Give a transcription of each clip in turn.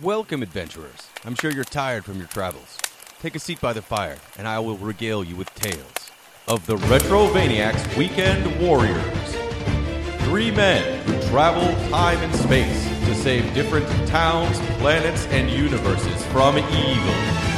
Welcome, adventurers. I'm sure you're tired from your travels. Take a seat by the fire, and I will regale you with tales of the Retrovaniacs Weekend Warriors. Three men who travel time and space to save different towns, planets, and universes from evil.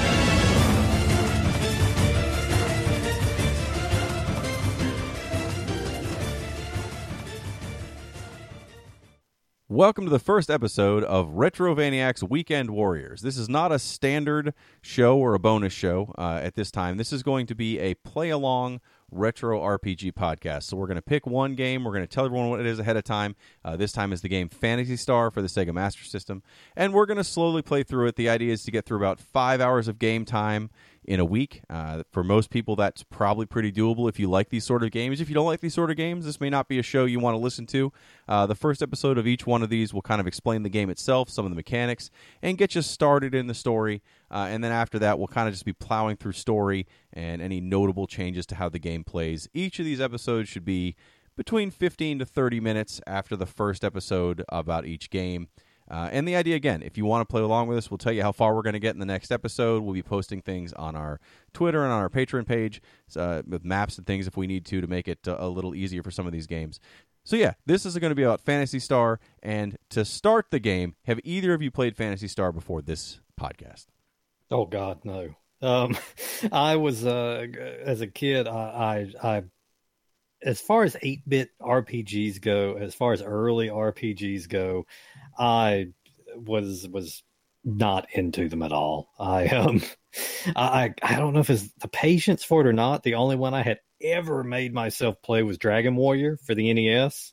Welcome to the first episode of Retrovaniacs Weekend Warriors. This is not a standard show or a bonus show uh, at this time. This is going to be a play along retro RPG podcast. So we're going to pick one game. We're going to tell everyone what it is ahead of time. Uh, this time is the game Phantasy Star for the Sega Master System, and we're going to slowly play through it. The idea is to get through about five hours of game time in a week. Uh, for most people, that's probably pretty doable if you like these sort of games. If you don't like these sort of games, this may not be a show you want to listen to. Uh, the first episode of each one of these will kind of explain the game itself, some of the mechanics, and get you started in the story. Uh, and then after that, we'll kind of just be plowing through story and any notable changes to how the game plays. Each of these episodes should be between 15 to 30 minutes after the first episode about each game. Uh, and the idea again, if you want to play along with us, we'll tell you how far we're going to get in the next episode. We'll be posting things on our Twitter and on our Patreon page uh, with maps and things if we need to to make it uh, a little easier for some of these games. So yeah, this is going to be about Phantasy Star. And to start the game, have either of you played Phantasy Star before this podcast? Oh God, no. Um, I was uh, as a kid, I, I, I as far as 8-bit RPGs go, as far as early RPGs go, I was was not into them at all. I um I I don't know if it's the patience for it or not. The only one I had ever made myself play was Dragon Warrior for the NES.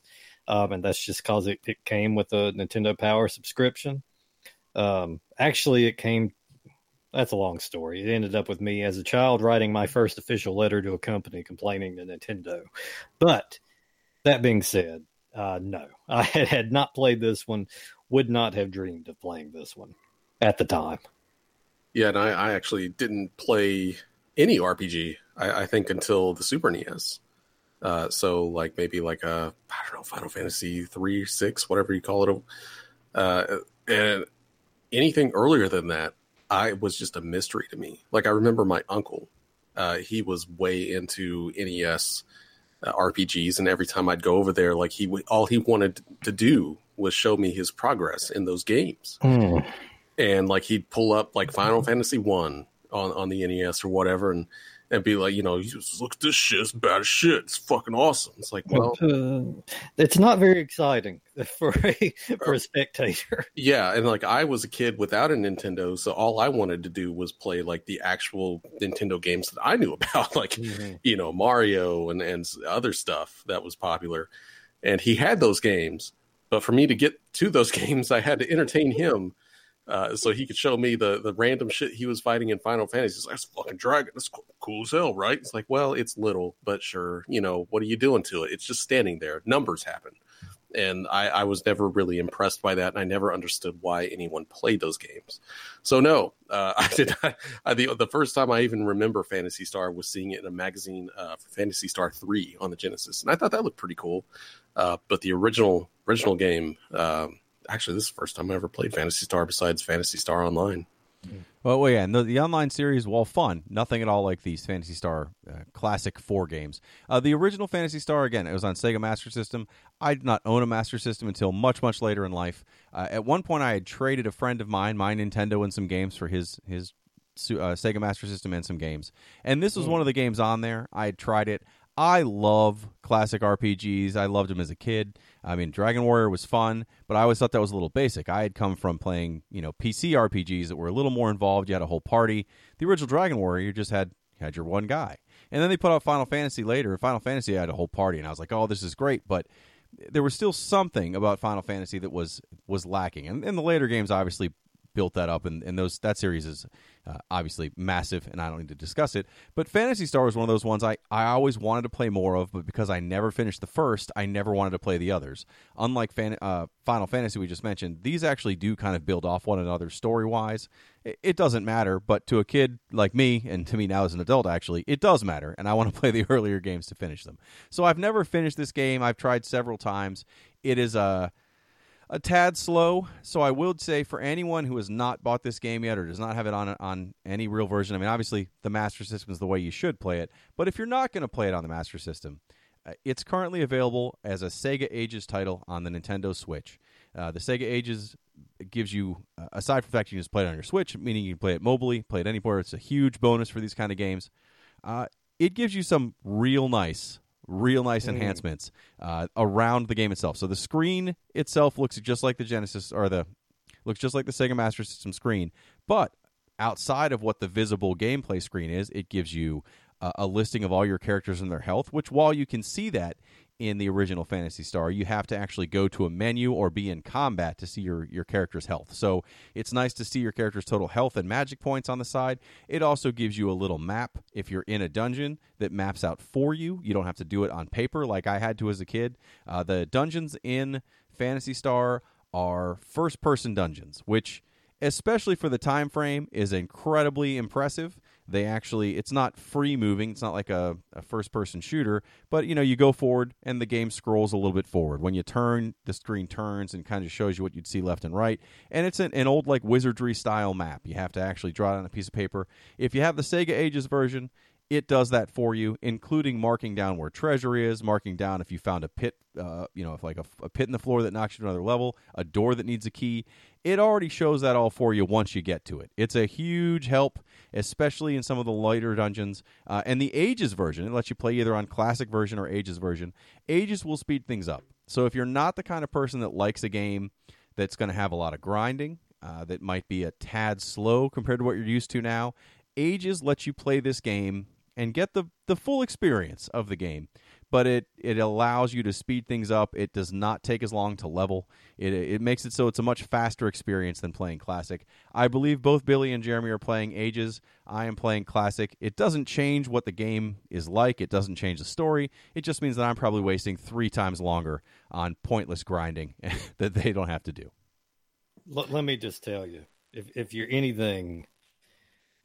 Um, and that's just because it, it came with a Nintendo Power subscription. Um, actually, it came that's a long story. It ended up with me as a child writing my first official letter to a company complaining to Nintendo. But that being said, uh, no, I had, not played this one. Would not have dreamed of playing this one at the time. Yeah, and I, I actually didn't play any RPG. I, I think until the Super NES. Uh, so like maybe like a I don't know Final Fantasy three, six, whatever you call it. Uh, and anything earlier than that, I was just a mystery to me. Like I remember my uncle, uh, he was way into NES uh, RPGs, and every time I'd go over there, like he would, all he wanted to do was show me his progress in those games. Mm. And like he'd pull up like Final Fantasy One on on the NES or whatever, and and be like, you know, look at this shit, it's bad as shit, it's fucking awesome. It's like, well, uh, it's not very exciting for a for a spectator. Yeah, and like I was a kid without a Nintendo, so all I wanted to do was play like the actual Nintendo games that I knew about, like mm-hmm. you know Mario and and other stuff that was popular. And he had those games, but for me to get to those games, I had to entertain him uh, so he could show me the the random shit he was fighting in Final Fantasy. It's like, that's fucking dragon. That's cool, cool as hell, right? It's like, well, it's little, but sure. You know, what are you doing to it? It's just standing there. Numbers happen. And I, I was never really impressed by that, and I never understood why anyone played those games. So no, uh, I did not. I, the the first time I even remember Phantasy Star was seeing it in a magazine uh, for Phantasy Star Three on the Genesis, and I thought that looked pretty cool. Uh, but the original original game, um, actually this is the first time I ever played Phantasy Star besides Phantasy Star Online. Well, well yeah, and the, the, online series, while fun, nothing at all like these Phantasy Star uh, classic four games. Uh, the original Phantasy Star, again, it was on Sega Master System. I did not own a Master System until much, much later in life. Uh, at one point, I had traded a friend of mine my Nintendo and some games for his his uh, Sega Master System and some games. And this was mm. one of the games on there. I had tried it. I love classic RPGs. I loved them as a kid. I mean, Dragon Warrior was fun, but I always thought that was a little basic. I had come from playing, you know, PC RPGs that were a little more involved. You had a whole party. The original Dragon Warrior, just had had your one guy. And then they put out Final Fantasy later. Final Fantasy had a whole party, and I was like, oh, this is great. But there was still something about Final Fantasy that was was lacking. And, and the later games obviously built that up, and, and those that series is uh, obviously massive, and I don't need to discuss it. But Phantasy Star was one of those ones I, I always wanted to play more of, but because I never finished the first, I never wanted to play the others. Unlike Fan, uh, Final Fantasy we just mentioned, these actually do kind of build off one another story wise. It, it doesn't matter, but to a kid like me, and to me now as an adult, actually, it does matter, and I want to play the earlier games to finish them. So I've never finished this game. I've tried several times. It is a a tad slow. So I would say for anyone who has not bought this game yet or does not have it on on any real version. I mean, obviously the Master System is the way you should play it. But if you're not going to play it on the Master System, uh, it's currently available as a Sega Ages title on the Nintendo Switch. Uh, the Sega Ages gives you, uh, aside from the fact you can just play it on your Switch, meaning you can play it mobily, play it anywhere. It's a huge bonus for these kind of games. Uh, it gives you some real nice real nice mm. enhancements uh, around the game itself. So the screen itself looks just like the Genesis or the looks just like the Sega Master System screen, but outside of what the visible gameplay screen is, it gives you a listing of all your characters and their health. Which, while you can see that in the original Phantasy Star, you have to actually go to a menu or be in combat to see your, your character's health. So it's nice to see your character's total health and magic points on the side. It also gives you a little map if you're in a dungeon that maps out for you. You don't have to do it on paper like I had to as a kid. Uh, the dungeons in Phantasy Star are first person dungeons, which especially for the time frame is incredibly impressive they actually it's not free moving it's not like a, a, first person shooter but you know you go forward and the game scrolls a little bit forward. When you turn the screen turns and kind of shows you what you'd see left and right. And it's an, an old like wizardry style map. You have to actually draw it on a piece of paper. If you have the sega ages version it does that for you, including marking down where treasure is, marking down if you found a pit, uh, you know, if like a, a, pit in the floor that knocks you to another level, a door that needs a key. It already shows that all for you once you get to it. It's a huge help, especially in some of the lighter dungeons. Uh, and the Ages version, it lets you play either on Classic version or Ages version. Ages will speed things up. So if you're not the kind of person that likes a game that's going to have a lot of grinding, uh, that might be a tad slow compared to what you're used to now, Ages lets you play this game and get the, the full experience of the game. But it, it allows you to speed things up. It does not take as long to level. It, it makes it so it's a much faster experience than playing Classic. I believe both Billy and Jeremy are playing Ages. I am playing Classic. It doesn't change what the game is like, it doesn't change the story. It just means that I'm probably wasting three times longer on pointless grinding that they don't have to do. Let, let me just tell you if, if you're anything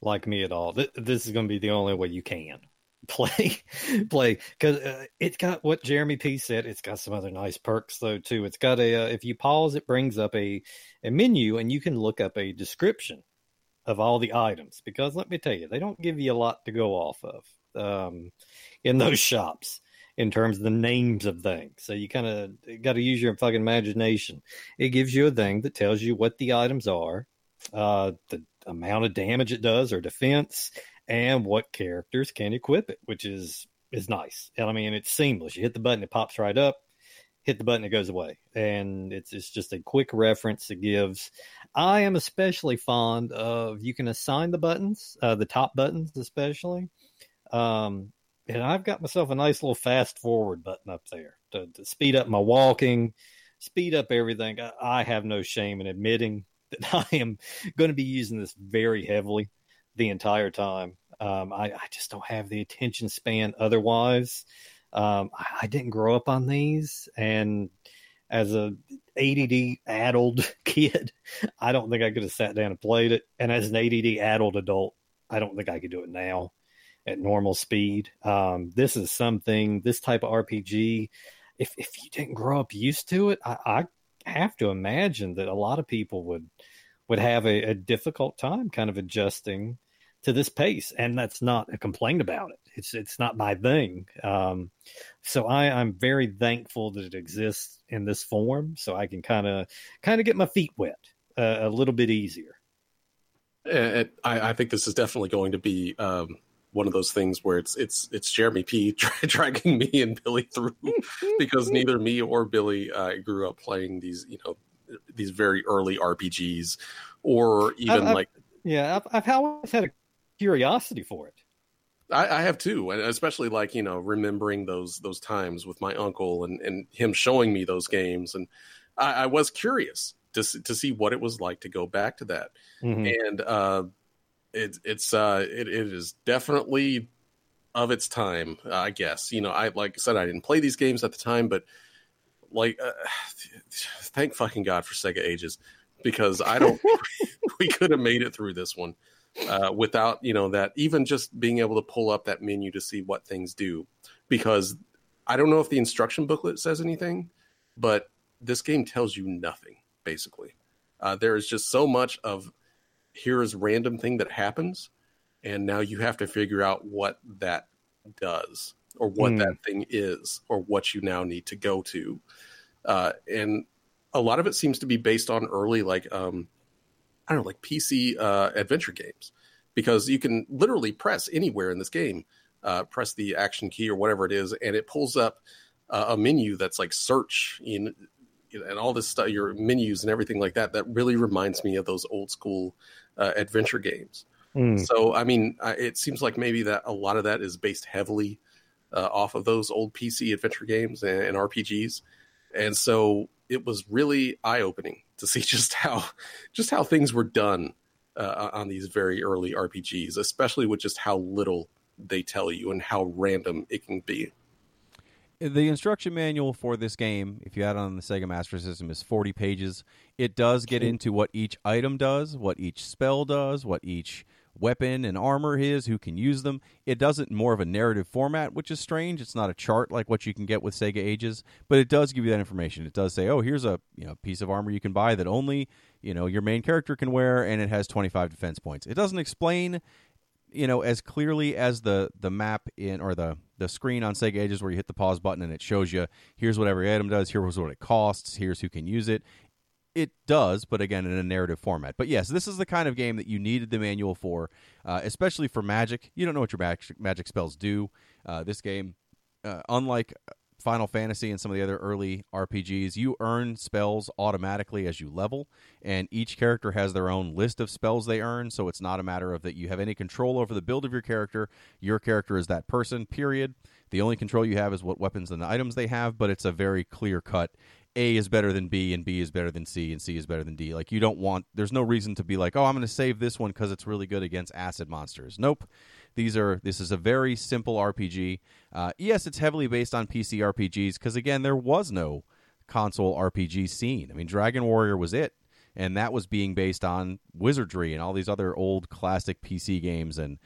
like me at all. Th- this is going to be the only way you can play play because uh, it's got what Jeremy P said. It's got some other nice perks though too. It's got a uh, if you pause, it brings up a a menu and you can look up a description of all the items. Because let me tell you, they don't give you a lot to go off of um, in those shops in terms of the names of things. So you kind of got to use your fucking imagination. It gives you a thing that tells you what the items are, uh, the amount of damage it does or defense and what characters can equip it, which is is nice. And I mean, it's seamless. You hit the button, it pops right up. Hit the button, it goes away, and it's it's just a quick reference it gives. I am especially fond of you can assign the buttons, uh, the top buttons especially, um, and I've got myself a nice little fast forward button up there to, to speed up my walking, speed up everything. I, I have no shame in admitting that I am going to be using this very heavily the entire time. Um, I, I, just don't have the attention span otherwise. Um, I, I, didn't grow up on these, and as a ADD addled kid, I don't think I could have sat down and played it. And as an ADD addled adult, I don't think I could do it now at normal speed. Um, this is something, this type of RPG. If if you didn't grow up used to it, I, I have to imagine that a lot of people would would have a, a, difficult time kind of adjusting to this pace and that's not a complaint about it. It's it's not my thing. Um, so i i'm very thankful that it exists in this form so i can kind of kind of get my feet wet uh, a little bit easier. And I, I think this is definitely going to be um, one of those things where it's it's it's Jeremy P dragging me and Billy through because neither me or Billy uh, grew up playing these you know these very early RPGs or even I've, like yeah I've, I've always had a curiosity for it. I, I, have too, and especially like you know remembering those those times with my uncle and and him showing me those games, and I, I was curious to to see what it was like to go back to that, mm-hmm. and uh, it, it's uh, it, it is definitely of its time, I guess. You know, I like I said, I didn't play these games at the time, but like, uh, thank fucking god for Sega Ages because I don't. we could have made it through this one uh, without you know that even just being able to pull up that menu to see what things do because I don't know if the instruction booklet says anything, but this game tells you nothing basically. Uh, there is just so much of here's random thing that happens, and now you have to figure out what that does or what mm. that thing is or what you now need to go to. Uh, and a lot of it seems to be based on early like um, I don't know like PC uh, adventure games because you can literally press anywhere in this game, uh, press the action key or whatever it is, and it pulls up uh, a menu that's like search in and all this stuff, your menus and everything like that. That really reminds me of those old school uh, adventure games. Mm. So, I mean, it seems like maybe that a lot of that is based heavily uh, off of those old PC adventure games and, and RPGs, and so it was really eye opening to see just how just how things were done uh, on these very early RPGs, especially with just how little they tell you and how random it can be. The instruction manual for this game, if you add on the Sega Master System, is 40 pages. It does get into what each item does, what each spell does, what each weapon and armor is, who can use them. It does it in more of a narrative format, which is strange. It's not a chart like what you can get with Sega Ages, but it does give you that information. It does say, "Oh, here's a you know piece of armor you can buy that only you know your main character can wear, and it has 25 defense points." It doesn't explain you know as clearly as the the map in or the the screen on Sega Ages where you hit the pause button and it shows you here's what every item does, here's what it costs, here's who can use it. It does, but again in a narrative format. But yes, this is the kind of game that you needed the manual for, uh, especially for Magic. You don't know what your magic, magic spells do. Uh, this game, uh, unlike Final Fantasy and some of the other early RPGs, you earn spells automatically as you level, and each character has their own list of spells they earn. So it's not a matter of that you have any control over the build of your character. Your character is that person, period. The only control you have is what weapons and items they have, but it's a very clear cut. A is better than B, and B is better than C, and C is better than D. Like, you don't want, there's no reason to be like, oh, I'm going to save this one because it's really good against acid monsters. Nope these are this is a very simple RPG. Uh, yes, it's heavily based on PC RPGs because again, there was no console RPG scene. I mean, Dragon Warrior was it, and that was being based on Wizardry and all these other old classic PC games and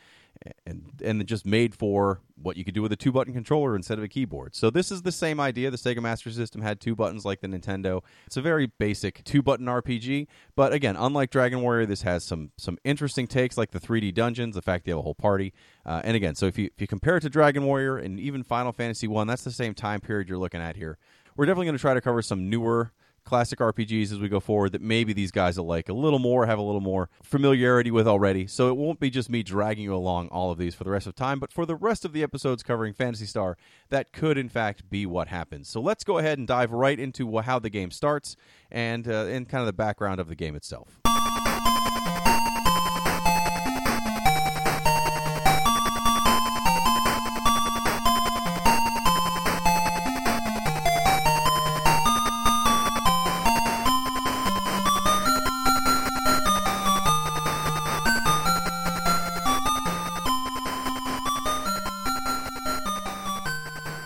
and and just made for what you could do with a two button controller instead of a keyboard. So this is the same idea. The Sega Master System had two buttons like the Nintendo. It's a very basic two button RPG, but again, unlike Dragon Warrior, this has some some interesting takes like the 3D dungeons, the fact you have a whole party, uh, and again, so if you if you compare it to Dragon Warrior and even Final Fantasy One, that's the same time period you're looking at here. We're definitely going to try to cover some newer classic RPGs as we go forward that maybe these guys will like a little more, have a little more familiarity with already. So it won't be just me dragging you along all of these for the rest of time, but for the rest of the episodes covering Phantasy Star, that could in fact be what happens. So let's go ahead and dive right into how the game starts and uh, and kind of the background of the game itself.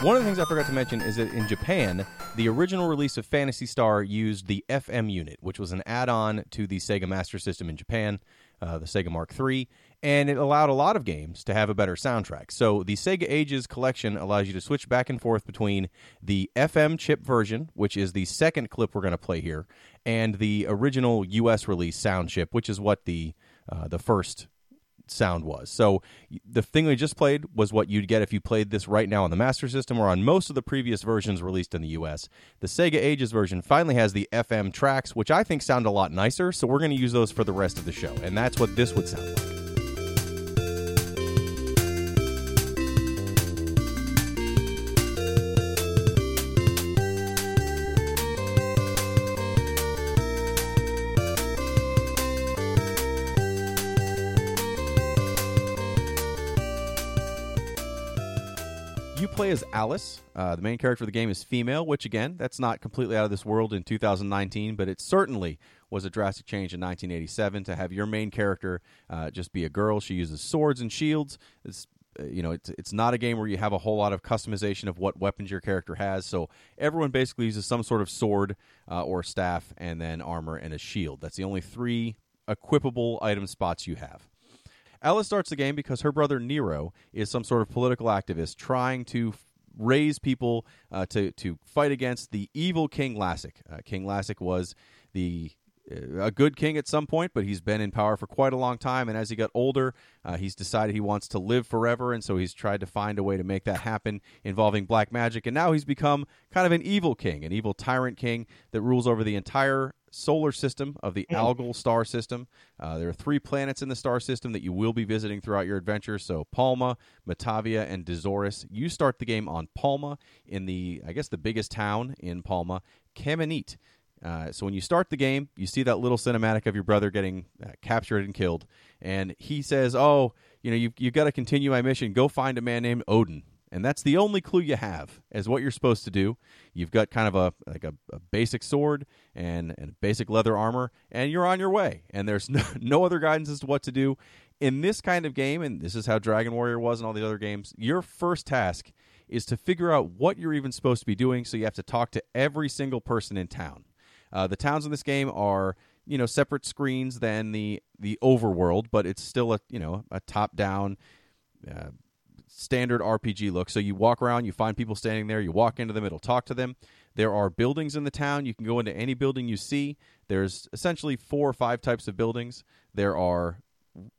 One of the things I forgot to mention is that in Japan, the original release of Phantasy Star used the FM unit, which was an add on to the Sega Master System in Japan, uh, the Sega Mark III, and it allowed a lot of games to have a better soundtrack. So the Sega Ages collection allows you to switch back and forth between the FM chip version, which is the second clip we're going to play here, and the original US release sound chip, which is what the uh, the first sound was. So the thing we just played was what you'd get if you played this right now on the Master System or on most of the previous versions released in the US. The Sega Ages version finally has the FM tracks, which I think sound a lot nicer, so we're going to use those for the rest of the show. And that's what this would sound like. Play as Alice. Uh, the main character of the game is female, which again, that's not completely out of this world in 2019, but it certainly was a drastic change in 1987 to have your main character uh, just be a girl. She uses swords and shields. It's uh, you know, it's it's not a game where you have a whole lot of customization of what weapons your character has. So everyone basically uses some sort of sword uh, or staff, and then armor and a shield. That's the only three equipable item spots you have. Alice starts the game because her brother Nero is some sort of political activist trying to raise people uh, to to fight against the evil King Lassic. Uh, king Lassic was the uh, a good king at some point, but he's been in power for quite a long time. And as he got older, uh, he's decided he wants to live forever, and so he's tried to find a way to make that happen involving black magic. And now he's become kind of an evil king, an evil tyrant king that rules over the entire solar system of the Algol star system. Uh, there are three planets in the star system that you will be visiting throughout your adventure. So Palma, Motavia, and Dezoris. You start the game on Palma in the, I guess, the biggest town in Palma, Camineet. Uh, so when you start the game, you see that little cinematic of your brother getting uh, captured and killed, and he says, "Oh, you know, you you've got to continue my mission. Go find a man named Odin." And that's the only clue you have as what you're supposed to do. You've got kind of a like a, a basic sword and, and basic leather armor, and you're on your way. And there's no, no other guidance as to what to do in this kind of game. And this is how Dragon Warrior was and all the other games. Your first task is to figure out what you're even supposed to be doing. So you have to talk to every single person in town. Uh, the towns in this game are you know separate screens than the the overworld, but it's still a you know a top down. Uh, standard RPG look. So you walk around, you find people standing there, you walk into them, it'll talk to them. There are buildings in the town. You can go into any building you see. There's essentially four or five types of buildings. There are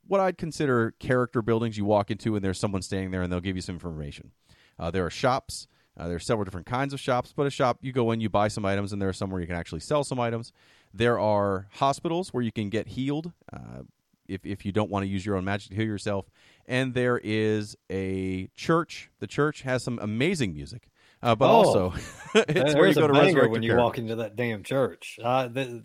what I'd consider character buildings you walk into, and there's someone standing there, and they'll give you some information. Uh, there are shops. Uh, there are several different kinds of shops, but a shop you go in, you buy some items, and there are some where you can actually sell some items. There are hospitals where you can get healed uh, if if you don't want to use your own magic to heal yourself. And there is a church. The church has some amazing music, uh, but Oh, also it's where you go a to resurrect when you walk into that damn church. I, th-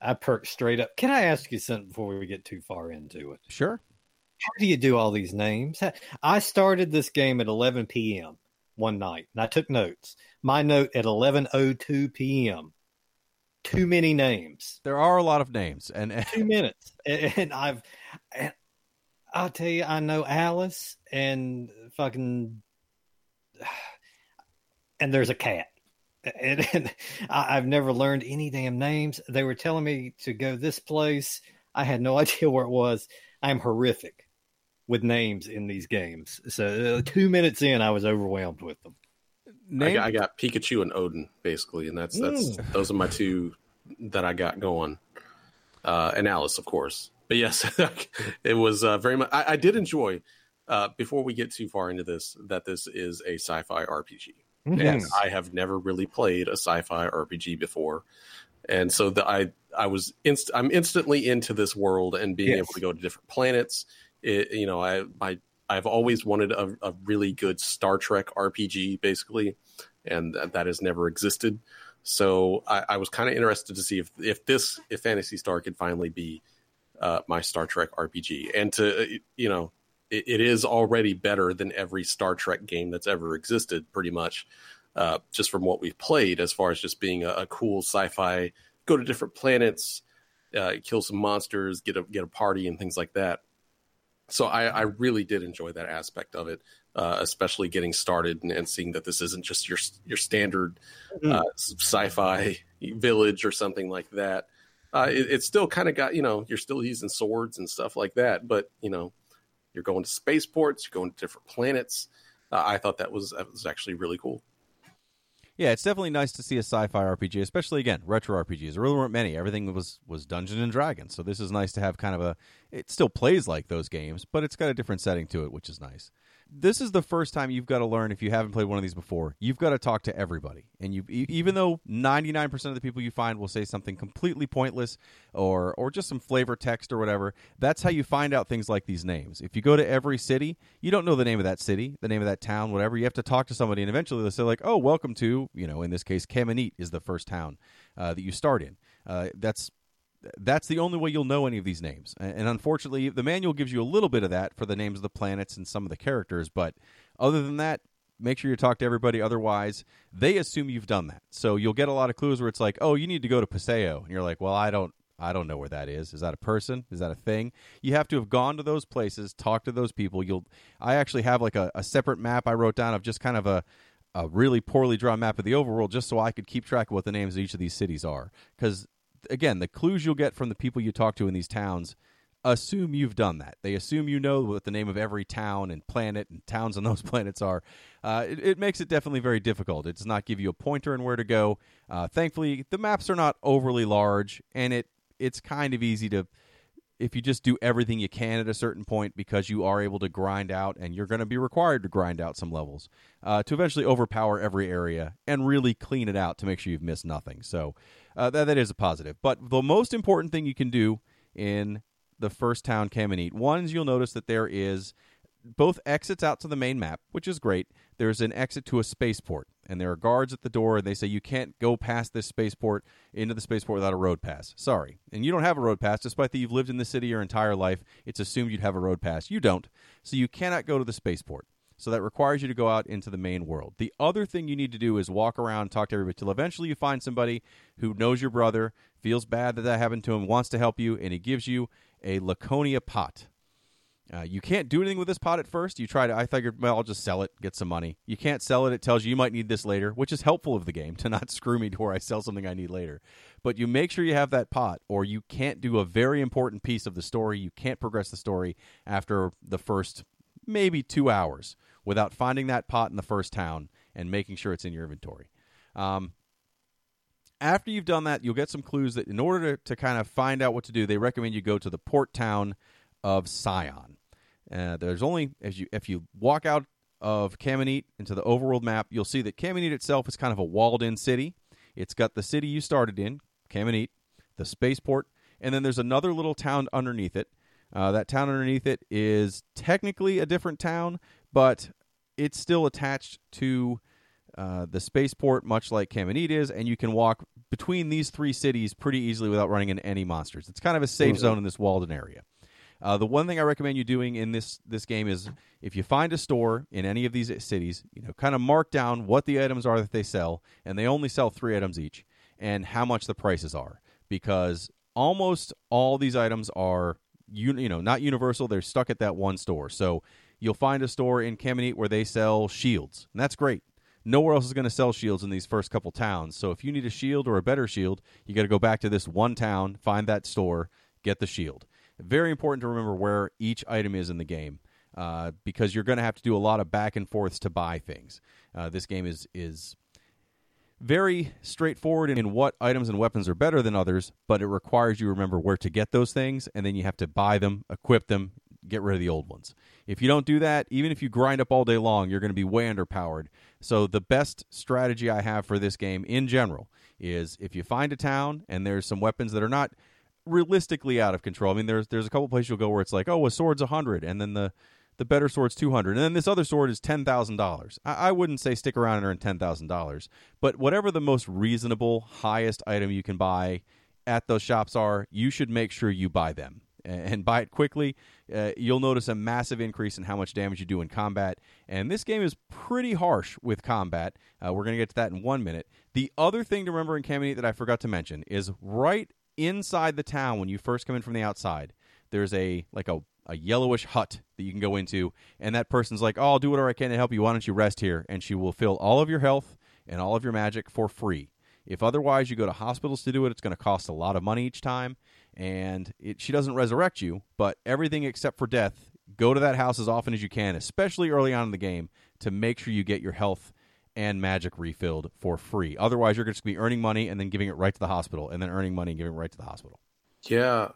I perk straight up. Can I ask you something before we get too far into it? Sure. How do you do all these names? I started this game at 11 p.m. one night, and I took notes. My note at 11:02 p.m. Too many names. There are a lot of names, and Two minutes, and, and I've. And I'll tell you, I know Alice and fucking, and there's a cat. And, and I, I've never learned any damn names. They were telling me to go this place. I had no idea where it was. I'm horrific with names in these games. So uh, two minutes in, I was overwhelmed with them. I, got, I got Pikachu and Odin basically, and that's that's those are my two that I got going, uh, and Alice, of course. But yes, it was uh, very much. I, I did enjoy. Uh, before we get too far into this, that this is a sci-fi RPG. Yes. I have never really played a sci-fi RPG before, and so the, I I was inst- I'm instantly into this world and being Yes. able to go to different planets. It, you know, I my I've always wanted a, a really good Star Trek RPG, basically, and that, that has never existed. So I, I was kind of interested to see if if this if Phantasy Star could finally be uh, my Star Trek RPG, and to uh, you know it, it is already better than every Star Trek game that's ever existed, pretty much. Uh, just from what we've played, as far as just being a, a cool sci-fi, go to different planets, uh, kill some monsters, get a get a party, and things like that. So I, I really did enjoy that aspect of it, uh, especially getting started and, and seeing that this isn't just your your standard uh, sci-fi village or something like that. Uh, it, it's still kind of got you know you're still using swords and stuff like that, but you know you're going to spaceports, you're going to different planets. Uh, I thought that was that was actually really cool. Yeah, it's definitely nice to see a sci-fi RPG, especially again retro RPGs. There really weren't many. Everything was was Dungeons and Dragons, so this is nice to have kind of a. It still plays like those games, but it's got a different setting to it, which is nice. This is the first time you've got to learn if you haven't played one of these before. You've got to talk to everybody, and you even though ninety nine percent of the people you find will say something completely pointless or or just some flavor text or whatever. That's how you find out things like these names. If you go to every city, you don't know the name of that city, the name of that town, whatever. You have to talk to somebody, and eventually they'll say like, "Oh, welcome to," you know, in this case, Camineet is the first town uh, that you start in. Uh, that's that's the only way you'll know any of these names. And unfortunately, the manual gives you a little bit of that for the names of the planets and some of the characters, but other than that, make sure you talk to everybody. Otherwise, they assume you've done that. So you'll get a lot of clues where it's like, "Oh, you need to go to Paseo," and you're like, "Well, I don't." I don't know where that is. Is that a person? Is that a thing? You have to have gone to those places, talk to those people. You'll. I actually have like a, a separate map I wrote down of just kind of a a really poorly drawn map of the overworld, just so I could keep track of what the names of each of these cities are. Because again, the clues you'll get from the people you talk to in these towns assume you've done that. They assume you know what the name of every town and planet and towns on those planets are. Uh, it, it, makes it definitely very difficult. It does not give you a pointer on where to go. Uh, thankfully, the maps are not overly large, and it it's kind of easy to if you just do everything you can at a certain point because you are able to grind out and you're going to be required to grind out some levels uh, to eventually overpower every area and really clean it out to make sure you've missed nothing so uh, that, that is a positive. But the most important thing you can do in the first town Camineet one is you'll notice that there is both exits out to the main map which is great. There's an exit to a spaceport and there are guards at the door and they say you can't go past this spaceport into the spaceport without a road pass. Sorry. And you don't have a road pass despite that you've lived in the city your entire life. It's assumed you'd have a road pass. You don't. So you cannot go to the spaceport so that requires you to go out into the main world the other thing you need to do is walk around talk to everybody till eventually you find somebody who knows your brother feels bad that that happened to him wants to help you and he gives you a laconia pot uh, you can't do anything with this pot at first. You try to. I figured, well, I'll just sell it, get some money. You can't sell it. It tells you you might need this later, which is helpful of the game to not screw me to where I sell something I need later. But you make sure you have that pot, or you can't do a very important piece of the story. You can't progress the story after the first maybe two hours without finding that pot in the first town and making sure it's in your inventory. Um, after you've done that, you'll get some clues that in order to, to kind of find out what to do, they recommend you go to the port town of Scion. Uh, there's only as you if you walk out of Camineet into the overworld map, you'll see that Camineet itself is kind of a walled-in city. It's got the city you started in, Camineet, the spaceport, and then there's another little town underneath it. Uh, that town underneath it is technically a different town, but it's still attached to uh, the spaceport, much like Camineet is, and you can walk between these three cities pretty easily without running into any monsters. It's kind of a safe mm-hmm. zone in this walled-in area. Uh, the one thing I recommend you doing in this this game is if you find a store in any of these cities, you know, kind of mark down what the items are that they sell, and they only sell three items each, and how much the prices are, because almost all these items are you, you know not universal. They're stuck at that one store. So you'll find a store in Camineet where they sell shields, and that's great. Nowhere else is going to sell shields in these first couple towns. So if you need a shield or a better shield, you got to go back to this one town, find that store, get the shield. Very important to remember where each item is in the game. Uh, because you're going to have to do a lot of back and forths to buy things. Uh, this game is is very straightforward in what items and weapons are better than others, but it requires you remember where to get those things, and then you have to buy them, equip them, get rid of the old ones. If you don't do that, even if you grind up all day long, you're going to be way underpowered. So the best strategy I have for this game in general is if you find a town and there's some weapons that are not realistically out of control. I mean, there's there's a couple places you'll go where it's like, oh, a sword's a hundred, and then the the better sword's two hundred, and then this other sword is ten thousand dollars. I, wouldn't say stick around and earn ten thousand dollars, but whatever the most reasonable, highest item you can buy at those shops are, you should make sure you buy them and buy it quickly. Uh, you'll notice a massive increase in how much damage you do in combat. And this game is pretty harsh with combat. Uh, we're going to get to that in one minute. The other thing to remember in Camineet that I forgot to mention is right inside the town when you first come in from the outside there's a like a, a yellowish hut that you can go into and that person's like oh i'll do whatever i can to help you why don't you rest here and she will fill all of your health and all of your magic for free if otherwise you go to hospitals to do it it's going to cost a lot of money each time and it, she doesn't resurrect you but everything except for death go to that house as often as you can especially early on in the game to make sure you get your health and magic refilled for free. Otherwise, you're just going to be earning money and then giving it right to the hospital, and then earning money and giving it right to the hospital. Yeah,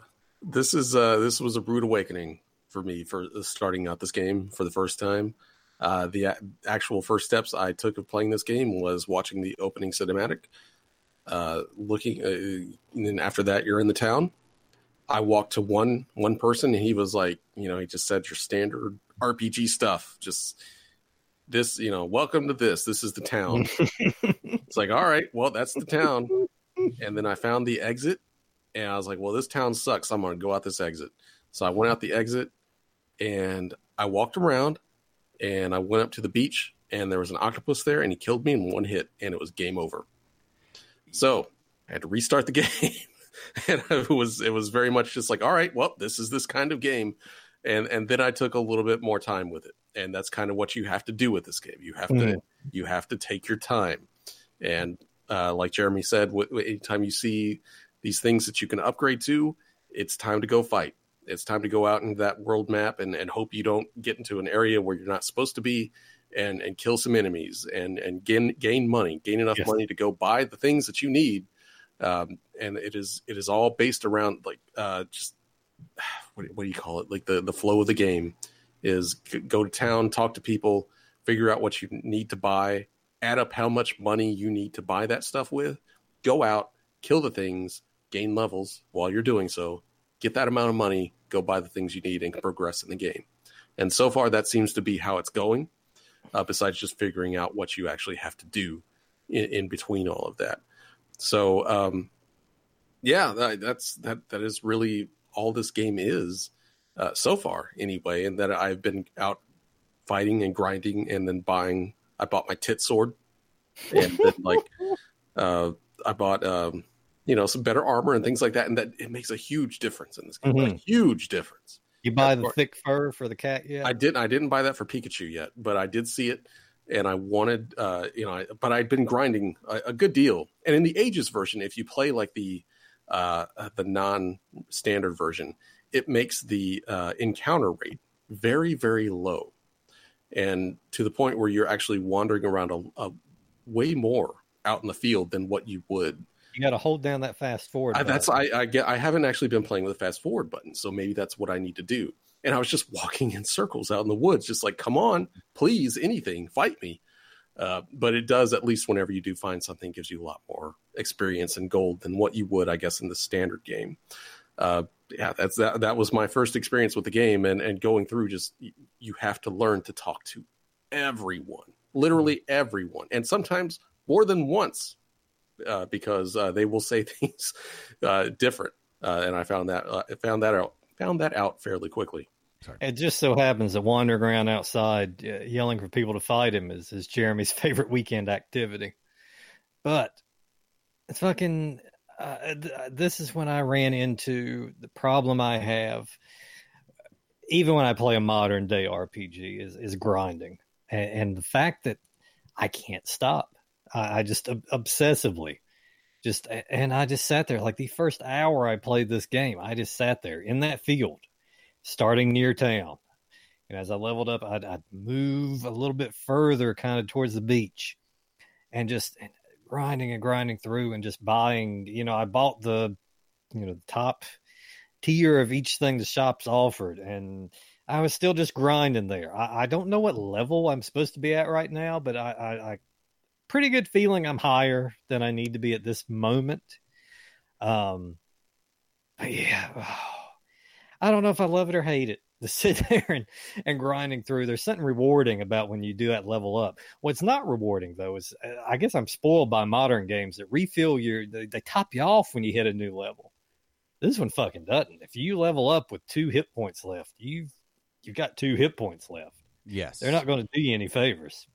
this is uh, this was a rude awakening for me for starting out this game for the first time. Uh, the a- actual first steps I took of playing this game was watching the opening cinematic, uh, looking, uh, and then after that, you're in the town. I walked to one one person, and he was like, you know, he just said your standard RPG stuff, just this, you know, welcome to this. This is the town. it's like, all right, well, that's the town. And then I found the exit and I was like, well, this town sucks. I'm going to go out this exit. So I went out the exit and I walked around and I went up to the beach and there was an octopus there and he killed me in one hit and it was game over. So I had to restart the game. and it was it was very much just like, all right, well, this is this kind of game. And and then I took a little bit more time with it and that's kind of what you have to do with this game. You have mm. to you have to take your time, and uh, like Jeremy said, w- anytime you see these things that you can upgrade to, it's time to go fight. It's time to go out into that world map and, and hope you don't get into an area where you're not supposed to be and, and kill some enemies and, and gain, gain money, gain enough yes. money to go buy the things that you need. Um, and it is, it is all based around like, uh, just what, what do you call it? Like the, the flow of the game is go to town, talk to people, figure out what you need to buy, add up how much money you need to buy that stuff with, go out, kill the things, gain levels while you're doing so, get that amount of money, go buy the things you need, and progress in the game. And so far, that seems to be how it's going. Uh, besides just figuring out what you actually have to do in, in between all of that. So, um, yeah, that, that's that. That is really all this game is uh, so far, anyway. And that I've been out fighting and grinding, and then buying. I bought my tit sword, and then like uh, I bought um, you know some better armor and things like that, and that it makes a huge difference in this game. Mm-hmm. A huge difference. You buy the thick fur for the cat yet? I didn't. I didn't buy that for Pikachu yet, but I did see it, and I wanted, uh, you know, I, but I'd been grinding a, a, good deal. And in the Ages version, if you play like the uh, uh the non-standard version, it makes the uh, encounter rate very, very low, and to the point where you're actually wandering around a, a way more out in the field than what you would you got to hold down that fast forward. I, that's I, I get. I haven't actually been playing with the fast forward button, so maybe that's what I need to do. And I was just walking in circles out in the woods, just like, come on, please, anything, fight me. Uh, but it does at least whenever you do find something, gives you a lot more experience and gold than what you would, I guess, in the standard game. Uh, yeah, that's that. That was my first experience with the game, and and going through just you have to learn to talk to everyone, literally everyone, and sometimes more than once uh, because uh, they will say things uh, different, uh, and I found that uh, found that out found that out fairly quickly. Sorry. It just so happens that wandering around outside uh, yelling for people to fight him is, is Jeremy's favorite weekend activity. But it's fucking. Th- this is when I ran into the problem I have, even when I play a modern day RPG, is is grinding, and, and the fact that I can't stop. I, I just obsessively just and I just sat there like the first hour I played this game. I just sat there in that field, starting near town. And as I leveled up, I'd, I'd move a little bit further, kind of towards the beach, and just grinding and grinding through, and just buying. You know, I bought the, you know, the top tier of each thing the shops offered, and I was still just grinding there. I, I don't know what level I'm supposed to be at right now, but I, I, I pretty good feeling I'm higher than I need to be at this moment. Um, yeah, oh, I don't know if I love it or hate it to sit there and, and grinding through. There's something rewarding about when you do that level up. What's not rewarding though is uh, I guess I'm spoiled by modern games that refill your they, they top you off when you hit a new level. This one fucking doesn't. If you level up with two hit points left, you've you've got two hit points left. Yes, they're not going to do you any favors.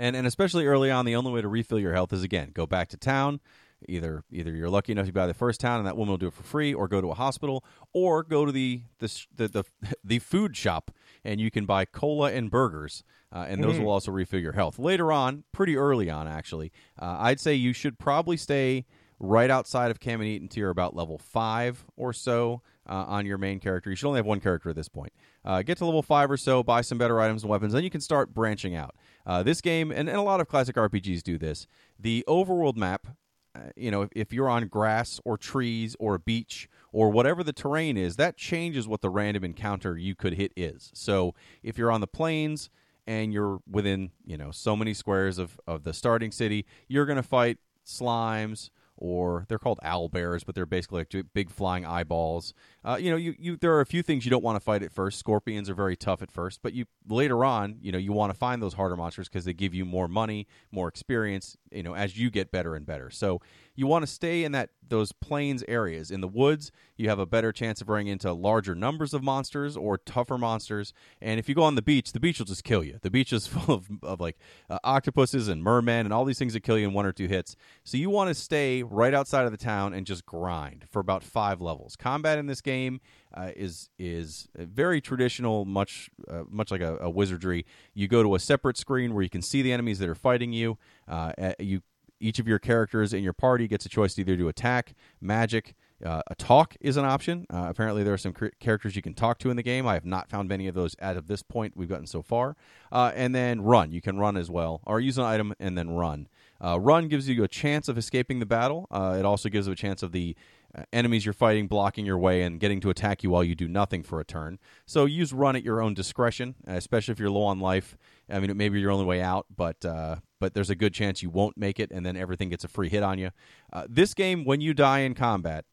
And and especially early on, the only way to refill your health is again go back to town. Either either you're lucky enough to buy the first town and that woman will do it for free, or go to a hospital, or go to the the the the, the food shop and you can buy cola and burgers, uh, and those mm. will also refill your health. Later on, pretty early on actually, uh, I'd say you should probably stay right outside of Caman-Eaton tier about level five or so uh, on your main character. You should only have one character at this point. Uh, get to level five or so, buy some better items and weapons, then you can start branching out. Uh, this game, and, and a lot of classic RPGs do this, the overworld map, uh, you know, if, if you're on grass or trees or a beach or whatever the terrain is, that changes what the random encounter you could hit is. So if you're on the plains, and you're within you know so many squares of, of the starting city you're going to fight slimes or they're called owl bears, but they're basically like big flying eyeballs. Uh, you know, you, you there are a few things you don't want to fight at first. Scorpions are very tough at first, but you later on, you know, you want to find those harder monsters because they give you more money, more experience. You know, as you get better and better. So you want to stay in that those plains areas. In the woods, you have a better chance of running into larger numbers of monsters or tougher monsters. And if you go on the beach, the beach will just kill you. The beach is full of, of like uh, octopuses and mermen and all these things that kill you in one or two hits. So you want to stay right outside of the town and just grind for about five levels. Combat in this game uh, is is very traditional, much uh, much like a, a, wizardry. You go to a separate screen where you can see the enemies that are fighting you. Uh, you each of your characters in your party gets a choice to either do attack, magic, Uh, a talk is an option. Uh, apparently, there are some cr- characters you can talk to in the game. I have not found many of those as of this point we've gotten so far. And then run. You can run as well, or use an item and then run. Uh, run gives you a chance of escaping the battle. Uh, it also gives you a chance of the uh, enemies you're fighting blocking your way and getting to attack you while you do nothing for a turn. So use run at your own discretion, especially if you're low on life. I mean, it may be your only way out, but uh, but there's a good chance you won't make it, and then everything gets a free hit on you. Uh, this game, when you die in combat,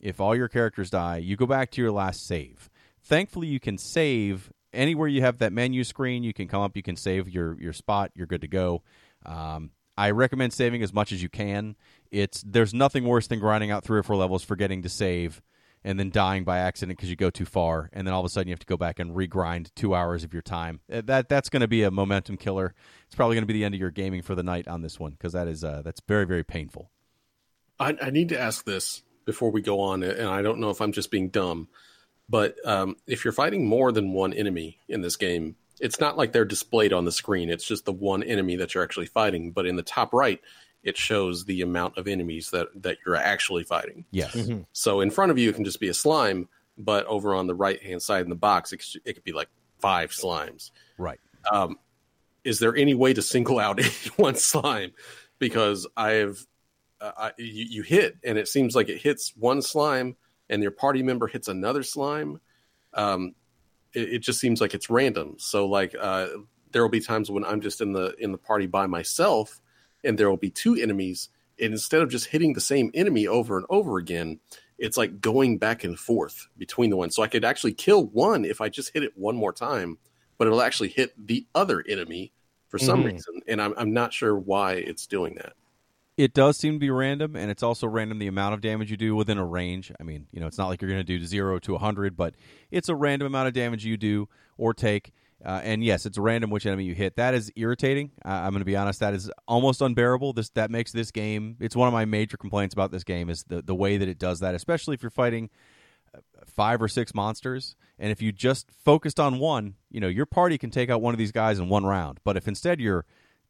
if all your characters die, you go back to your last save. Thankfully, you can save anywhere you have that menu screen. You can come up, you can save your your spot. You're good to go. Um, I recommend saving as much as you can. It's there's nothing worse than grinding out three or four levels, forgetting to save, and then dying by accident because you go too far, and then all of a sudden you have to go back and regrind two hours of your time. Uh, That that's going to be a momentum killer. It's probably going to be the end of your gaming for the night on this one because that is uh, that's very very painful. I, I need to ask this before we go on, and I don't know if I'm just being dumb, but um, if you're fighting more than one enemy in this game, it's not like they're displayed on the screen. It's just the one enemy that you're actually fighting. But in the top right, it shows the amount of enemies that that you're actually fighting. Yes. So in front of you, it can just be a slime, but over on the right hand side in the box, it, it could be like five slimes. Right. Um, is there any way to single out one slime? Because I've uh, I, you, you hit, and it seems like it hits one slime, and your party member hits another slime. Um, it, it just seems like it's random. So like uh, there will be times when I'm just in the in the party by myself, and there will be two enemies, and instead of just hitting the same enemy over and over again, it's like going back and forth between the ones. So I could actually kill one if I just hit it one more time, but it'll actually hit the other enemy for some Mhm. reason, and I'm I'm not sure why it's doing that. It does seem to be random, and it's also random the amount of damage you do within a range. I mean, you know, it's not like you're going to do zero to 100, but it's a random amount of damage you do or take. Uh, and yes, it's random which enemy you hit. That is irritating. Uh, I'm going to be honest. That is almost unbearable. This that makes this game. It's one of my major complaints about this game is the the way that it does that, especially if you're fighting uh, five or six monsters. And if you just focused on one, you know, your party can take out one of these guys in one round. But if instead you're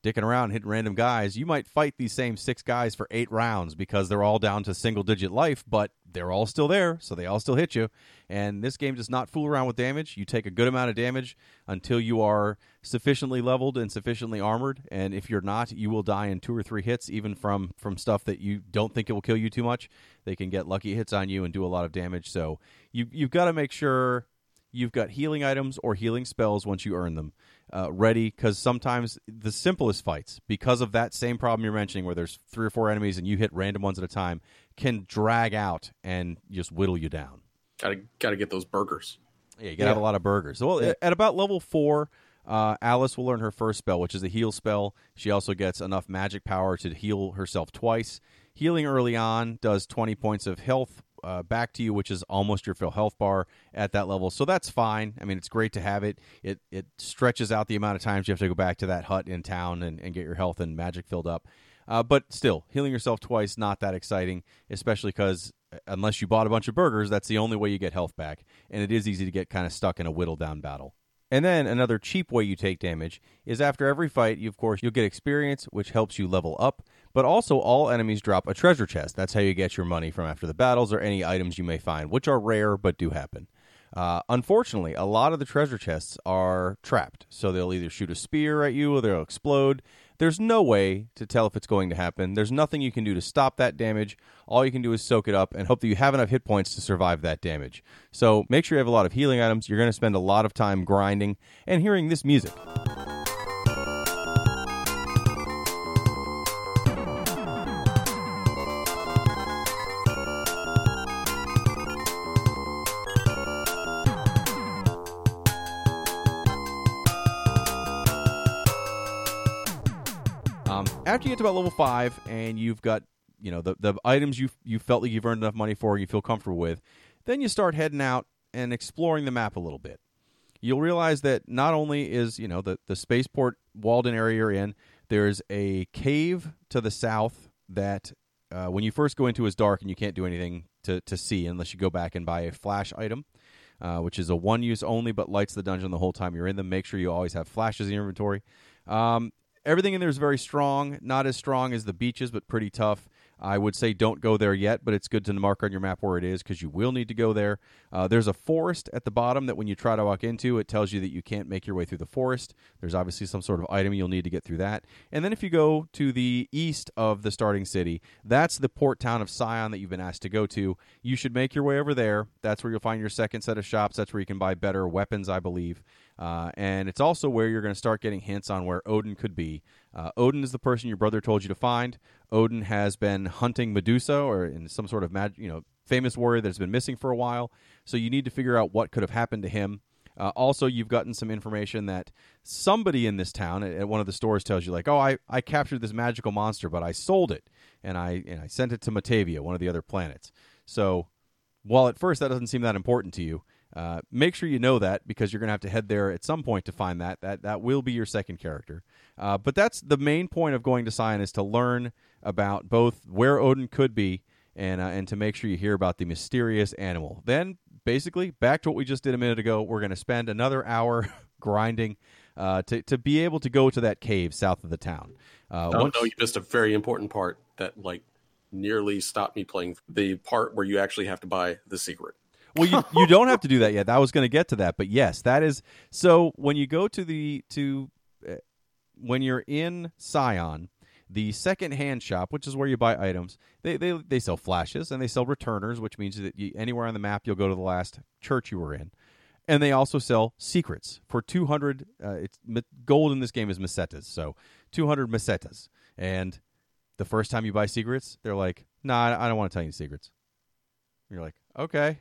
dicking around hitting random guys, you might fight these same six guys for eight rounds because they're all down to single digit life, but they're all still there, so they all still hit you. And this game does not fool around with damage. You take a good amount of damage until you are sufficiently leveled and sufficiently armored. And if you're not, you will die in two or three hits, even from from stuff that you don't think it will kill you too much. They can get lucky hits on you and do a lot of damage. So you you've got to make sure you've got healing items or healing spells once you earn them uh, ready because sometimes the simplest fights because of that same problem you're mentioning where there's three or four enemies and you hit random ones at a time can drag out and just whittle you down. Gotta gotta get those burgers. yeah you gotta have a lot of burgers. Well Yeah. at about level four uh, alice will learn her first spell which is a heal spell. She also gets enough magic power to heal herself twice. Healing early on does 20 points of health uh, back to you, which is almost your full health bar at that level. So that's fine. I mean, it's great to have it. It it stretches out the amount of times you have to go back to that hut in town and, and get your health and magic filled up. Uh, but still, healing yourself twice not that exciting, especially because unless you bought a bunch of burgers, that's the only way you get health back, and it is easy to get kind of stuck in a whittle down battle. And then another cheap way you take damage is after every fight, you of course you'll get experience, which helps you level up. But also, all enemies drop a treasure chest. That's how you get your money from after the battles or any items you may find, which are rare but do happen. Uh, unfortunately, a lot of the treasure chests are trapped, so they'll either shoot a spear at you or they'll explode. There's no way to tell if it's going to happen. There's nothing you can do to stop that damage. All you can do is soak it up and hope that you have enough hit points to survive that damage. So make sure you have a lot of healing items. You're going to spend a lot of time grinding and hearing this music. After you get to about level five and you've got you know the the items you you felt like you've earned enough money for, you feel comfortable with, then you start heading out and exploring the map a little bit. You'll realize that not only is you know the the spaceport Walden area you're in, there's a cave to the south that uh, when you first go into is dark and you can't do anything to to see unless you go back and buy a flash item. Uh, which is a one use only but lights the dungeon the whole time you're in them. Make sure you always have flashes in your inventory. Um, everything in there is very strong, not as strong as the beaches, but pretty tough. I would say don't go there yet, but it's good to mark on your map where it is because you will need to go there. Uh, there's a forest at the bottom that when you try to walk into, it tells you that you can't make your way through the forest. There's obviously some sort of item you'll need to get through that. And then if you go to the east of the starting city, that's the port town of Scion that you've been asked to go to. You should make your way over there. That's where you'll find your second set of shops. That's where you can buy better weapons, I believe. Uh, and it's also where you're going to start getting hints on where Odin could be. Uh, Odin is the person your brother told you to find. Odin has been hunting Medusa or in some sort of mag- you know famous warrior that's been missing for a while. So you need to figure out what could have happened to him. Uh, also, you've gotten some information that somebody in this town at, one of the stores tells you, like, "Oh, I, I captured this magical monster, but I sold it and I and I sent it to Motavia, one of the other planets." So, while at first that doesn't seem that important to you, uh, make sure you know that because you're going to have to head there at some point to find that. That that will be your second character. Uh, but that's the main point of going to Scion is to learn about both where Odin could be and uh, and to make sure you hear about the mysterious animal. Then basically back to what we just did a minute ago. We're going to spend another hour grinding uh, to to be able to go to that cave south of the town. Uh, oh once... no, you missed a very important part that like nearly stopped me playing the part where you actually have to buy the secret well, you you don't have to do that yet. I was going to get to that, but yes, that is so. When you go to the to uh, when you're in Scion, the second-hand shop, which is where you buy items, they they they sell flashes and they sell returners, which means that you, anywhere on the map you'll go to the last church you were in. And they also sell secrets for 200 uh, it's gold in this game is mesetas. So 200 mesetas. And the first time you buy secrets, they're like, "Nah, I don't want to tell you secrets." you're like, "Okay."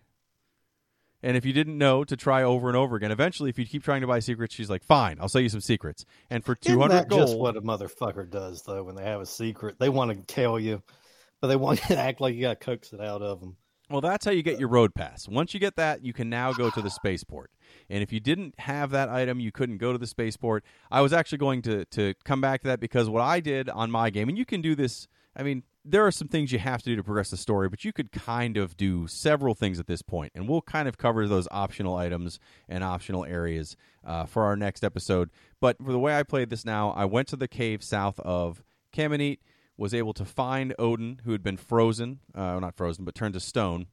And if you didn't know, to try over and over again. Eventually, if you keep trying to buy secrets, she's like, "Fine, I'll sell you some secrets." And for two hundred gold, just what a motherfucker does though. When they have a secret, they want to tell you, but they want you to act like you got to coax it out of them. Well, that's how you get your road pass. Once you get that, you can now go to the spaceport. And if you didn't have that item, you couldn't go to the spaceport. I was actually going to to come back to that because what I did on my game, and you can do this. I mean, there are some things you have to do to progress the story, but you could kind of do several things at this point, and we'll kind of cover those optional items and optional areas uh, for our next episode. But for the way I played this now, I went to the cave south of Camineet, was able to find Odin, who had been frozen, uh, not frozen, but turned to stone.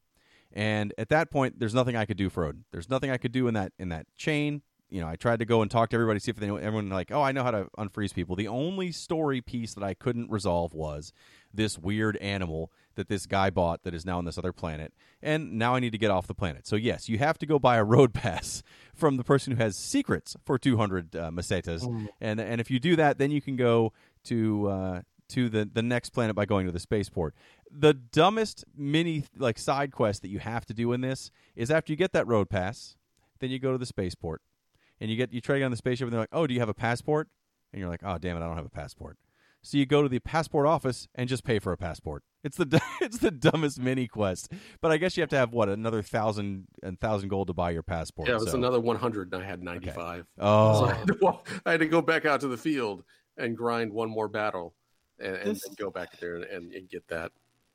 And at that point, there's nothing I could do for Odin. There's nothing I could do in that in that chain you know, I tried to go and talk to everybody, see if they know everyone like, oh, I know how to unfreeze people. The only story piece that I couldn't resolve was this weird animal that this guy bought that is now on this other planet, and now I need to get off the planet. So yes, you have to go buy a road pass from the person who has secrets for 200 uh, mesetas, mm. and and if you do that, then you can go to uh, to the the next planet by going to the spaceport. The dumbest mini like side quest that you have to do in this is after you get that road pass, then you go to the spaceport, and you get you try to get on the spaceship, and they're like, "Oh, do you have a passport?" And you're like, "Oh, damn it, I don't have a passport." So you go to the passport office and just pay for a passport. It's the it's the dumbest mini quest, but I guess you have to have what another thousand and thousand gold to buy your passport. Yeah, it was so. another one hundred, and I had ninety five. Okay. Oh, so I, had walk, I, had to go back out to the field and grind one more battle, and, and, this, and go back there and, and, and get that.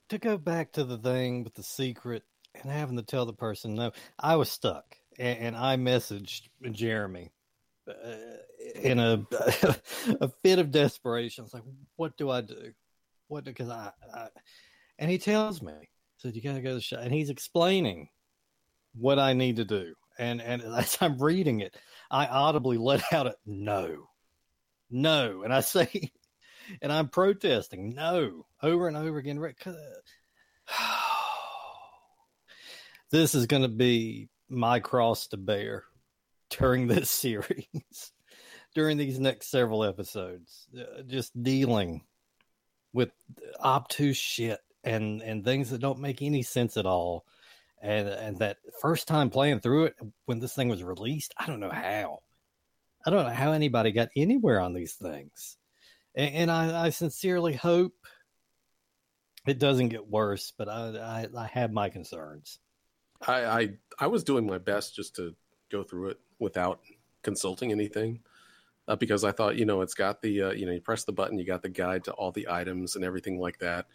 To go back to the thing with the secret and having to tell the person no, I was stuck, and, and I messaged Jeremy uh, in a a fit of desperation. It's like, what do I do? What because I, I, and he tells me, so you gotta go to the shop, and he's explaining what I need to do. And and as I'm reading it, I audibly let out a no, no, and I say, and I'm protesting no over and over again. This is going to be my cross to bear during this series, during these next several episodes, uh, just dealing with obtuse shit and and things that don't make any sense at all. And and that first time playing through it when this thing was released, I don't know how. I don't know how anybody got anywhere on these things. And, and I, I sincerely hope it doesn't get worse, but I, I, I have my concerns. I, I I was doing my best just to go through it without consulting anything uh, because I thought, you know, it's got the, uh, you know, you press the button, you got the guide to all the items and everything like that.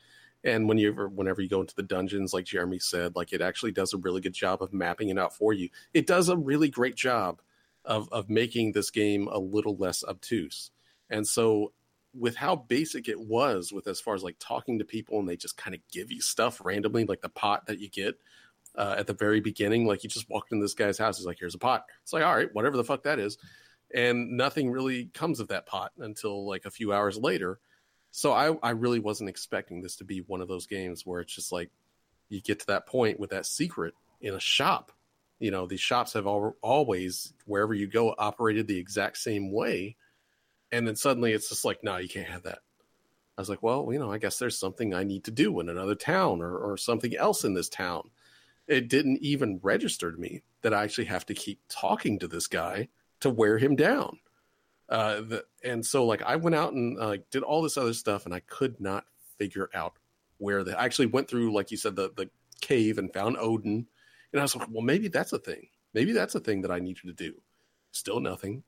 And when you whenever you go into the dungeons, like Jeremy said, like it actually does a really good job of mapping it out for you. It does a really great job of of making this game a little less obtuse. And so with how basic it was with as far as like talking to people and they just kind of give you stuff randomly like the pot that you get uh, at the very beginning like he just walked in this guy's house. He's like here's a pot. It's like all right whatever the fuck that is. And nothing really comes of that pot until like a few hours later. So i i really wasn't expecting this to be one of those games where it's just like you get to that point with that secret in a shop. You know these shops have al- always wherever you go operated the exact same way. And then suddenly it's just like no you can't have that. I was like well you know i guess there's something i need to do in another town or, or something else in this town it didn't even register to me that i actually have to keep talking to this guy to wear him down uh, the, and so like i went out and uh, did all this other stuff and i could not figure out where the i actually went through like you said the, the cave and found odin and I was like, well, maybe that's a thing. Maybe that's a thing that I needed to do. Still nothing.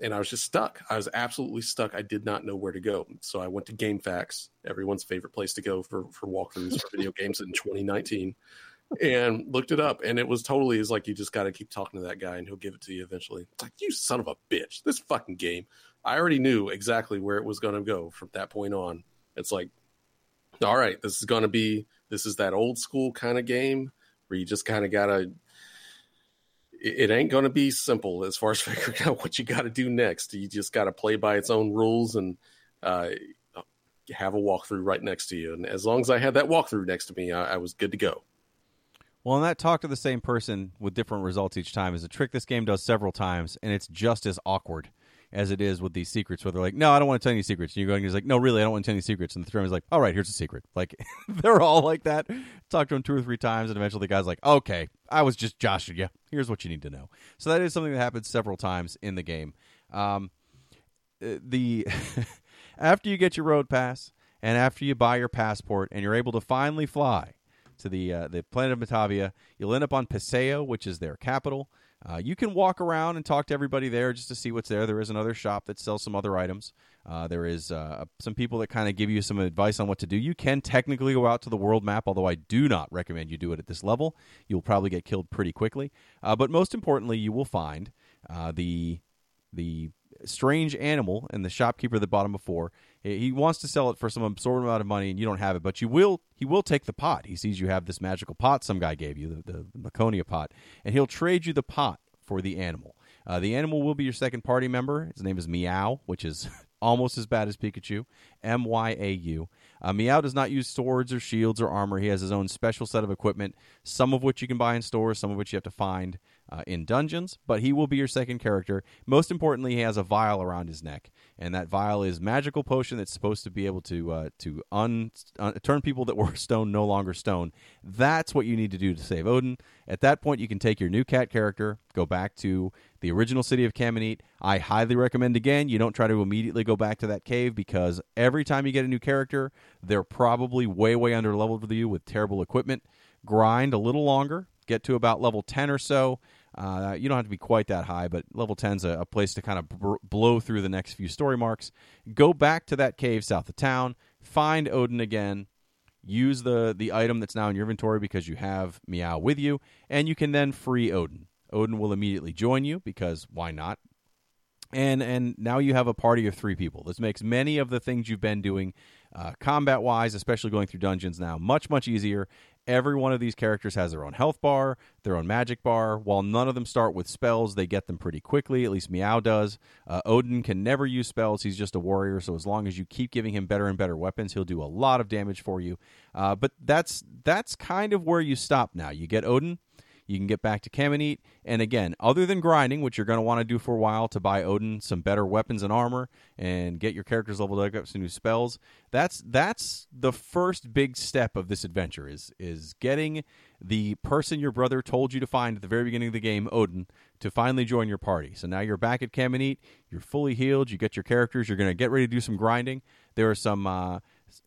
And I was just stuck. I was absolutely stuck. I did not know where to go. So I went to GameFAQs, everyone's favorite place to go for, for walkthroughs for video games in 2019, and looked it up. And it was totally is like you just got to keep talking to that guy and he'll give it to you eventually. It's like, you son of a bitch. This fucking game. I already knew exactly where it was going to go from that point on. It's like, all right, this is going to be, this is that old school kind of game where you just kind of gotta it, ain't going to be simple as far as figuring out what you got to do next. You just got to play by its own rules and uh, have a walkthrough right next to you. And as long as I had that walkthrough next to me, I, I was good to go. Well, and that talk to the same person with different results each time is a trick this game does several times, and it's just as awkward as it is with these secrets where they're like, no, I don't want to tell any secrets. And you're going, he's like, no, really, I don't want to tell any secrets. And the three is like, all right, here's a secret. Like, they're all like that. Talk to him two or three times, and eventually the guy's like, okay, I was just joshing you. Here's what you need to know. So that is something that happens several times in the game. Um, uh, the after you get your road pass and after you buy your passport and you're able to finally fly to the uh, the planet of Motavia, you'll end up on Paseo, which is their capital. Uh, you can walk around and talk to everybody there just to see what's there. There is another shop that sells some other items. Uh, there is uh, some people that kind of give you some advice on what to do. You can technically go out to the world map, although I do not recommend you do it at this level. You'll probably get killed pretty quickly. Uh, but most importantly, you will find uh, the the strange animal and the shopkeeper that bought him before. He wants to sell it for some absorbent amount of money, and you don't have it. But you will. He will take the pot. He sees you have this magical pot some guy gave you, the, the, the Maconia pot, and he'll trade you the pot for the animal. Uh, the animal will be your second party member. His name is Myau, which is almost as bad as Pikachu. M Y A U. Uh, Myau does not use swords or shields or armor. He has his own special set of equipment, some of which you can buy in stores, some of which you have to find uh, in dungeons. But he will be your second character. Most importantly, he has a vial around his neck, and that vial is magical potion that's supposed to be able to uh, to un, uh, turn people that were stone no longer stone. That's what you need to do to save Odin. At that point, you can take your new cat character, go back to the original city of Camineet. I highly recommend again you don't try to immediately go back to that cave because every time you get a new character, they're probably way way under leveled with you with terrible equipment. Grind a little longer, get to about level 10 or so. Uh, you don't have to be quite that high, but level 10's a, a place to kind of br- blow through the next few story marks. Go back to that cave south of town, find Odin again, use the the item that's now in your inventory because you have Myau with you, and you can then free Odin. Odin will immediately join you because why not? And and now you have a party of three people. This makes many of the things you've been doing, uh, combat wise, especially going through dungeons now, much much easier. Every one of these characters has their own health bar, their own magic bar. While none of them start with spells, they get them pretty quickly. At least Myau does. Uh, Odin can never use spells. He's just a warrior. So as long as you keep giving him better and better weapons, he'll do a lot of damage for you. Uh, but that's that's kind of where you stop now. You get Odin. You can get back to Camineet. And again, other than grinding, which you're going to want to do for a while to buy Odin some better weapons and armor and get your characters leveled up some new spells, that's that's the first big step of this adventure is is getting the person your brother told you to find at the very beginning of the game, Odin, to finally join your party. So now you're back at Camineet, you're fully healed, you get your characters, you're going to get ready to do some grinding. There are some uh,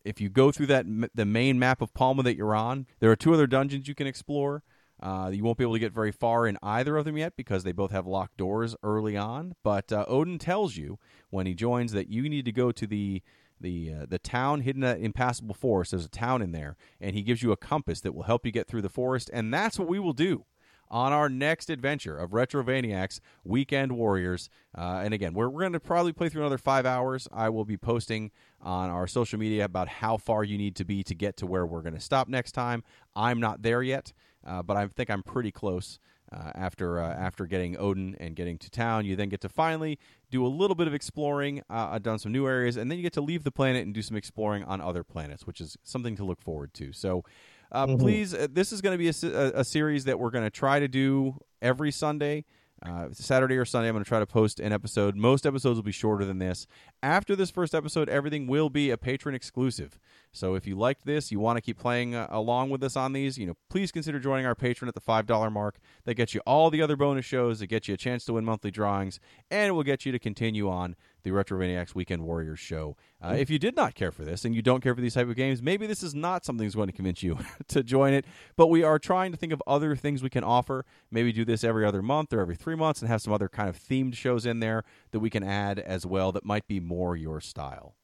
if you go through that the main map of Palma that you're on, there are two other dungeons you can explore. Uh, you won't be able to get very far in either of them yet because they both have locked doors early on. But uh, Odin tells you when he joins that you need to go to the the uh, the town hidden in impassable forest. There's a town in there, and he gives you a compass that will help you get through the forest, and that's what we will do. on our next adventure of Retrovaniacs Weekend Warriors. Uh, and again, we're, we're going to probably play through another five hours. I will be posting on our social media about how far you need to be to get to where we're going to stop next time. I'm not there yet, uh, but I think I'm pretty close. Uh, after uh, after getting Odin and getting to town, you then get to finally do a little bit of exploring. Uh, I've done some new areas, and then you get to leave the planet and do some exploring on other planets, which is something to look forward to. So, uh, mm-hmm. please, uh, this is going to be a, a, series that we're going to try to do every Sunday. Uh, Saturday or Sunday, I'm going to try to post an episode. Most episodes will be shorter than this. After this first episode, everything will be a Patreon exclusive. So if you liked this, you want to keep playing uh, along with us on these, you know, please consider joining our Patreon at the five dollar mark. That gets you all the other bonus shows. That gets you a chance to win monthly drawings, and it will get you to continue on the Retrovaniacs Weekend Warriors show. Uh, if you did not care for this and you don't care for these type of games, maybe this is not something that's going to convince you to join it. But we are trying to think of other things we can offer. Maybe do this every other month or every three months and have some other kind of themed shows in there that we can add as well that might be more your style.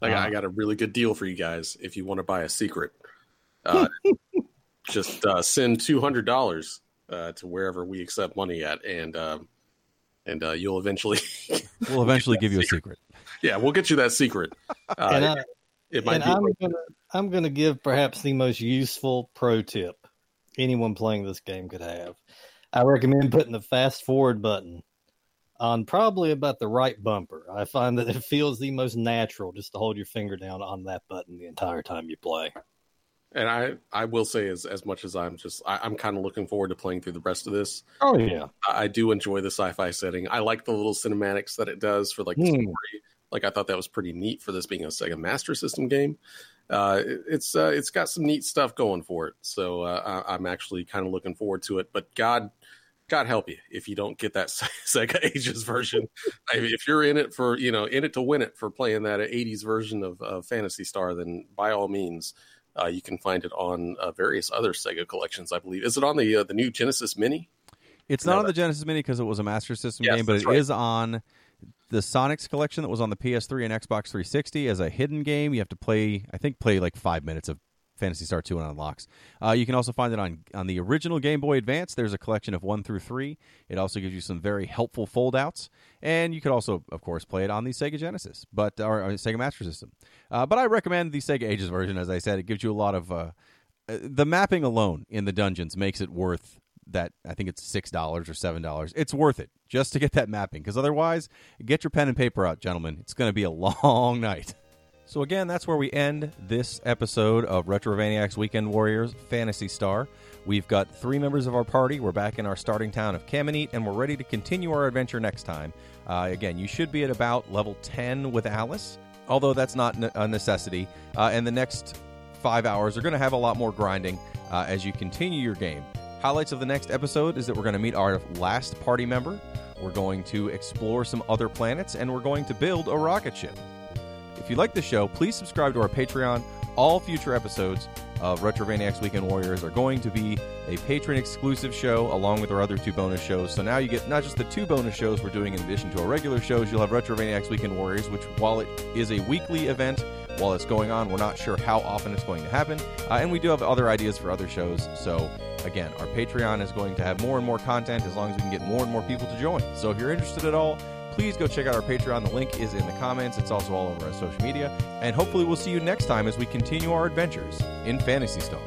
I got, uh, I got a really good deal for you guys if you want to buy a secret. Uh, just uh, send two hundred dollars uh, to wherever we accept money at, and um, and uh, you'll eventually we'll eventually give you a secret. Yeah, we'll get you that secret. Uh, and I, it, it might I'm gonna I'm gonna give perhaps the most useful pro tip anyone playing this game could have. I recommend putting the fast forward button on probably about the right bumper. I find that it feels the most natural just to hold your finger down on that button the entire time you play. And I, I will say as as much as I'm just I, am kind of looking forward to playing through the rest of this. Oh yeah, I, I do enjoy the sci-fi setting. I like the little cinematics that it does for like the hmm. story. Like I thought that was pretty neat for this being a Sega Master System game. Uh, it, it's uh, it's got some neat stuff going for it. So uh, I, I'm actually kind of looking forward to it. But God, God help you if you don't get that Sega Ages version. I mean, if you're in it for you know in it to win it for playing that 80s version of, of Phantasy Star, then by all means uh, you can find it on uh, various other Sega collections, I believe. Is it on the uh, the new Genesis Mini? It's not on the Genesis Mini because it was a Master System yes, game, but it right. is on the Sonics collection that was on the PS3 and Xbox 360 as a hidden game. You have to play, I think, play like five minutes of Phantasy Star 2 and unlocks. Uh, you can also find it on on the original Game Boy Advance. There's a collection of 1 through 3. It also gives you some very helpful foldouts. And you could also, of course, play it on the Sega Genesis, but or, or Sega Master System. Uh, but I recommend the Sega Ages version. As I said, it gives you a lot of. Uh, uh the mapping alone in the dungeons makes it worth that I think it's six dollars or seven dollars. It's worth it just to get that mapping because otherwise, get your pen and paper out, gentlemen. It's going to be a long night. So, again, that's where we end this episode of Retrovaniacs Weekend Warriors Phantasy Star. We've got three members of our party. We're back in our starting town of Camineet, and we're ready to continue our adventure next time. Uh, again, you should be at about level 10 with Alice, although that's not a necessity. Uh, and the next five hours are going to have a lot more grinding uh, as you continue your game. Highlights of the next episode is that we're going to meet our last party member. We're going to explore some other planets, and we're going to build a rocket ship. If you like the show, please subscribe to our Patreon. All future episodes of Retrovaniacs Weekend Warriors are going to be a Patreon exclusive show along with our other two bonus shows. So now you get not just the two bonus shows we're doing in addition to our regular shows, you'll have Retrovaniacs Weekend Warriors, which while it is a weekly event, while it's going on, we're not sure how often it's going to happen. Uh, and we do have other ideas for other shows. So again, our Patreon is going to have more and more content as long as we can get more and more people to join. So if you're interested at all, please go check out our Patreon. The link is in the comments. It's also all over our social media. And hopefully, we'll see you next time as we continue our adventures in Phantasy Star.